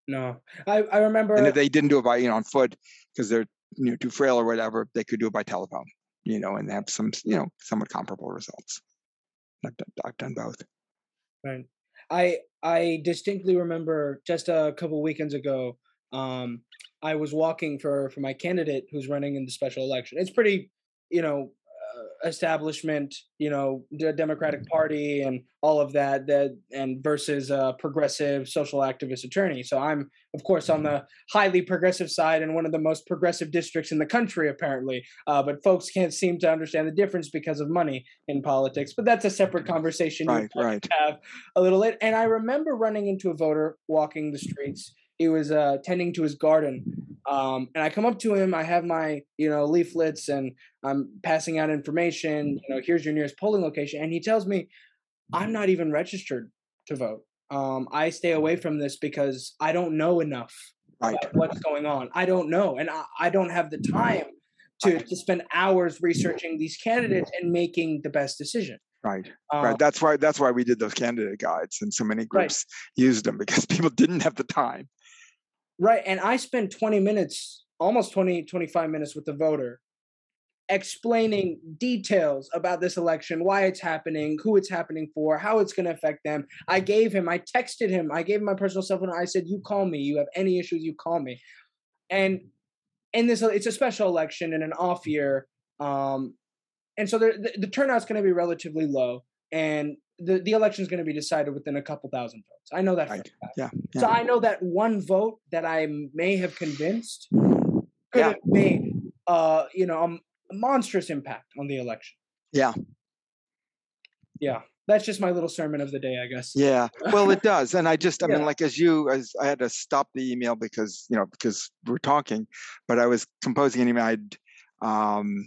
No. I i remember and if they didn't do it by you know on foot because they're you know too frail or whatever they could do it by telephone you know, and have some, you know, somewhat comparable results. I've done, I've done both. Right. I I distinctly remember just a couple weekends ago, um, I was walking for for my candidate who's running in the special election. It's pretty, you know, establishment, you know, the Democratic Party and all of that, that and versus a progressive social activist attorney. So I'm, of course, on the highly progressive side and one of the most progressive districts in the country, apparently. Uh, but folks can't seem to understand the difference because of money in politics. But that's a separate conversation. Right, right. Have a little late. And I remember running into a voter walking the streets. He was uh, tending to his garden um, and I come up to him. I have my, you know, leaflets, and I'm passing out information. You know, here's your nearest polling location, and he tells me, "I'm not even registered to vote. Um, I stay away from this because I don't know enough right. what's going on. I don't know, and I, I don't have the time to to spend hours researching these candidates and making the best decision. Right. Um, right. That's why that's why we did those candidate guides and so many groups right. used them because people didn't have the time. Right. And I spent 20 minutes, almost 20, 25 minutes with the voter explaining details about this election, why it's happening, who it's happening for, how it's going to affect them. I gave him, I texted him, I gave him my personal cell phone. I said, "You call me. You have any issues, you call me." And in this, it's a special election in an off year, um, and so the, the turnout's going to be relatively low, and the the election is going to be decided within a couple thousand votes. I know that. Right. Yeah, yeah. So I know that one vote that I may have convinced could yeah. have made uh, you know, um, monstrous impact on the election. Yeah. Yeah. That's just my little sermon of the day, I guess. Yeah. Well, it does. And I just, I yeah. mean, like as you, as I had to stop the email because, you know, because we're talking, but I was composing an email. I'd, um,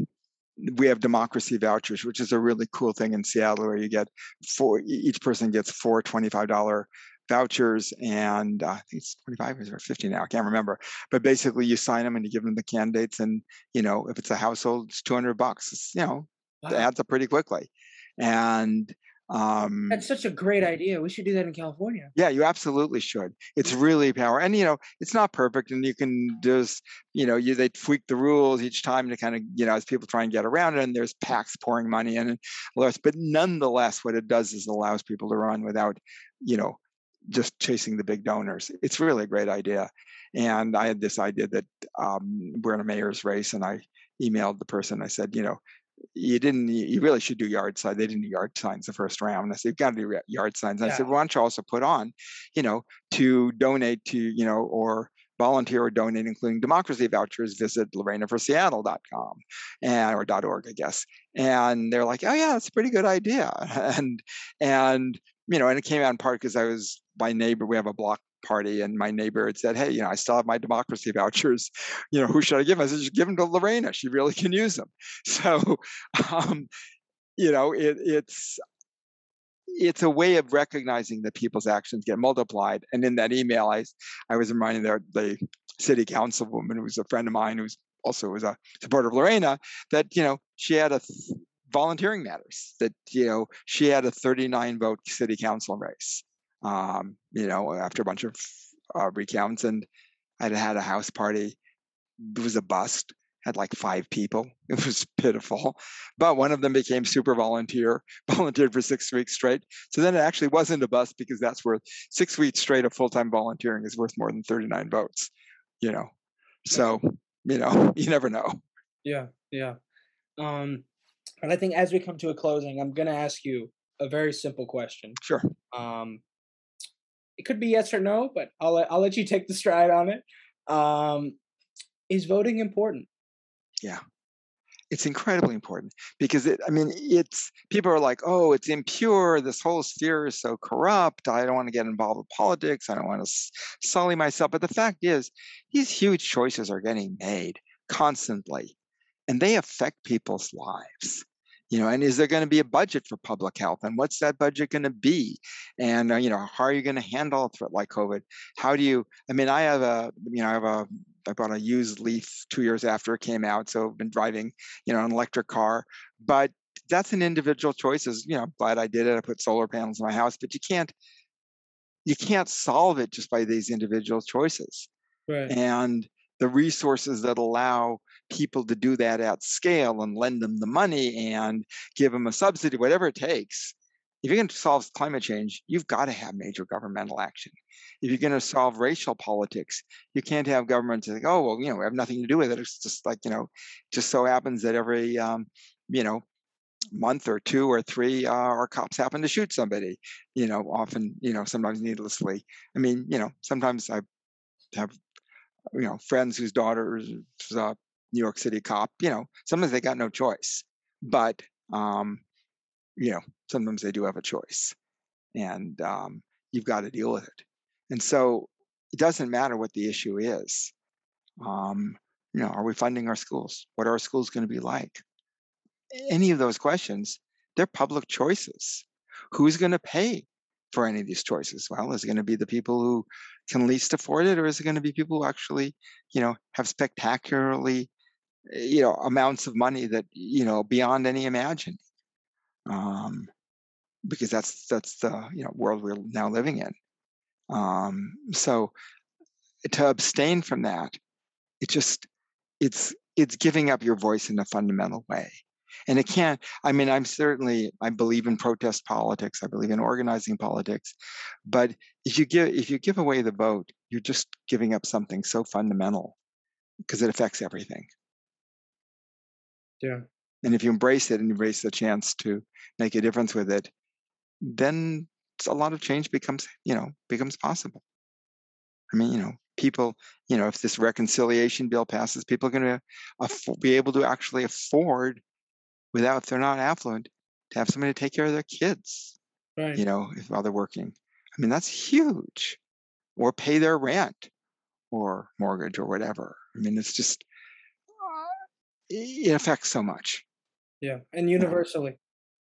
we have democracy vouchers, which is a really cool thing in Seattle where you get four, each person gets four $25 vouchers and uh, I think it's 25 or 50 now, I can't remember. But basically you sign them and you give them the candidates and, you know, if it's a household, it's 200 bucks, it's, you know, wow. it adds up pretty quickly. And um that's such a great idea we should do that in california yeah you absolutely should it's really power and you know it's not perfect and you can just you know you they tweak the rules each time to kind of you know as people try and get around it and there's PACs pouring money in and less but nonetheless what it does is it allows people to run without you know just chasing the big donors. It's really a great idea. And I had this idea that um, we're in a mayor's race, and I emailed the person. I said, you know, you didn't, you really should do yard signs. They didn't do yard signs the first round. And I said, you've got to do yard signs. And yeah. I said, why don't you also put on, you know, to donate to, you know, or volunteer or donate, including democracy vouchers, visit lorenaforseattle.com and or .org, I guess. And they're like, oh yeah, that's a pretty good idea. And and you know, and it came out in part because I was my neighbor. We have a block party, and my neighbor had said, "Hey, you know, I still have my democracy vouchers. You know, who should I give?" Them? I said, "Just give them to Lorena. She really can use them." So, um, you know, it, it's it's a way of recognizing that people's actions get multiplied. And in that email, I I was reminding the, the city councilwoman, who was a friend of mine, who's also was a supporter of Lorena, that you know she had a volunteering matters that you know she had a 39 vote city council race um, you know after a bunch of uh, recounts and i'd had a house party. It was a bust had like five people. It was pitiful. But one of them became super volunteer volunteered for six weeks straight. So then it actually wasn't a bust because that's worth six weeks straight of full-time volunteering is worth more than 39 votes you know? So you know you never know. Yeah yeah. Um and I think as we come to a closing, I'm going to ask you a very simple question. Sure. Um, it could be yes or no, but I'll I'll let you take the stride on it. Um, is voting important? Yeah. It's incredibly important because it, I mean, it's people are like, oh, it's impure. This whole sphere is so corrupt. I don't want to get involved with politics. I don't want to sully myself. But the fact is, these huge choices are getting made constantly and they affect people's lives you know and is there going to be a budget for public health and what's that budget going to be? And uh, you know how are you going to handle a threat like covid? How do you i mean i have a you know i have a i bought a used leaf two years after it came out so i've been driving you know an electric car but that's an individual choice Is you know I'm glad i did it i put solar panels in my house but you can't you can't solve it just by these individual choices. Right. and the resources that allow people to do that at scale and lend them the money and give them a subsidy, whatever it takes. If you're going to solve climate change, you've got to have major governmental action. If you're going to solve racial politics, you can't have governments say, "Oh, well, you know, we have nothing to do with it." It's just like you know, just so happens that every um, you know month or two or three, uh, our cops happen to shoot somebody. You know, often you know, sometimes needlessly. I mean, you know, sometimes I have you know friends whose daughters uh, New York City cop, you know, sometimes they got no choice. But um, you know, sometimes they do have a choice, and um, you've got to deal with it. And so it doesn't matter what the issue is. Um, you know, are we funding our schools? What are our schools going to be like? Any of those questions, they're public choices. Who's going to pay for any of these choices? Well, is it going to be the people who can least afford it, or is it going to be people who actually, you know, have spectacularly you know amounts of money that you know beyond any imagining um, because that's that's the you know world we're now living in. Um, so to abstain from that, it just it's it's giving up your voice in a fundamental way and it can't i mean i'm certainly i believe in protest politics i believe in organizing politics but if you give if you give away the vote you're just giving up something so fundamental because it affects everything yeah. And if you embrace it and embrace the chance to make a difference with it then a lot of change becomes you know becomes possible. I mean you know people you know if this reconciliation bill passes people are going to aff- be able to actually afford without if they're not affluent to have somebody to take care of their kids right. you know if while they're working. I mean that's huge. Or pay their rent or mortgage or whatever. I mean it's just it affects so much. Yeah and universally.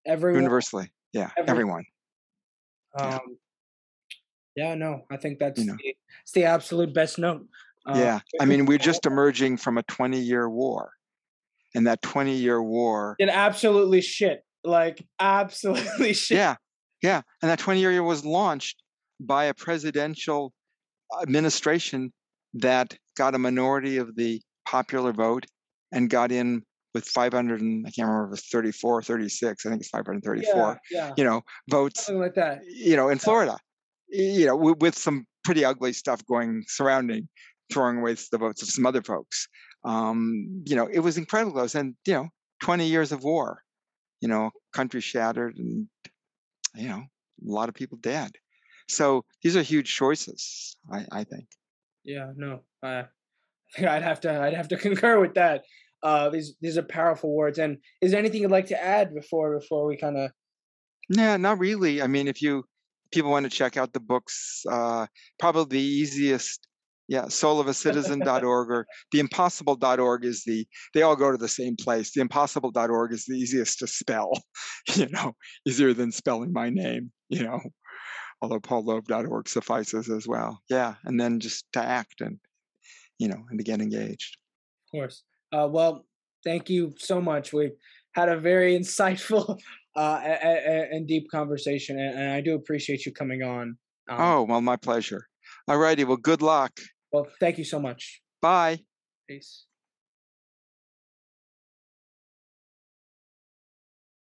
Everyone universally yeah Every- everyone. Um yeah no i think that's You know. the, it's the absolute best note uh, yeah i mean we're just emerging from a 20 year war and that 20 year war it absolutely shit like absolutely shit. Yeah yeah and that 20 year war was launched by a presidential administration that got a minority of the popular vote and got in with 500 and i can't remember if 34 or 36 i think it's 534 yeah, yeah. you know votes something like that. you know in florida you know with, with some pretty ugly stuff going surrounding throwing away the votes of some other folks. Um, you know it was incredibly close and you know 20 years of war you know country shattered and you know a lot of people dead. So these are huge choices i, I think. Yeah, no, I I'd have to I'd have to concur with that. Uh, these these are powerful words. And is there anything you'd like to add before before we kind of? Yeah, not really. I mean, if you people want to check out the books, uh, probably the easiest, yeah, soulofacitizen.org or theimpossible.org is the, they all go to the same place. Theimpossible.org is the easiest to spell, you know, easier than spelling my name, you know, although paulloeb.org suffices as well. Yeah, and then just to act and, you know, and to get engaged. Of course. Uh, well, thank you so much. We've had a very insightful uh, and deep conversation, and, and I do appreciate you coming on. Um, Oh, well, my pleasure. All righty. Well, good luck. well, thank you so much. Bye. Peace.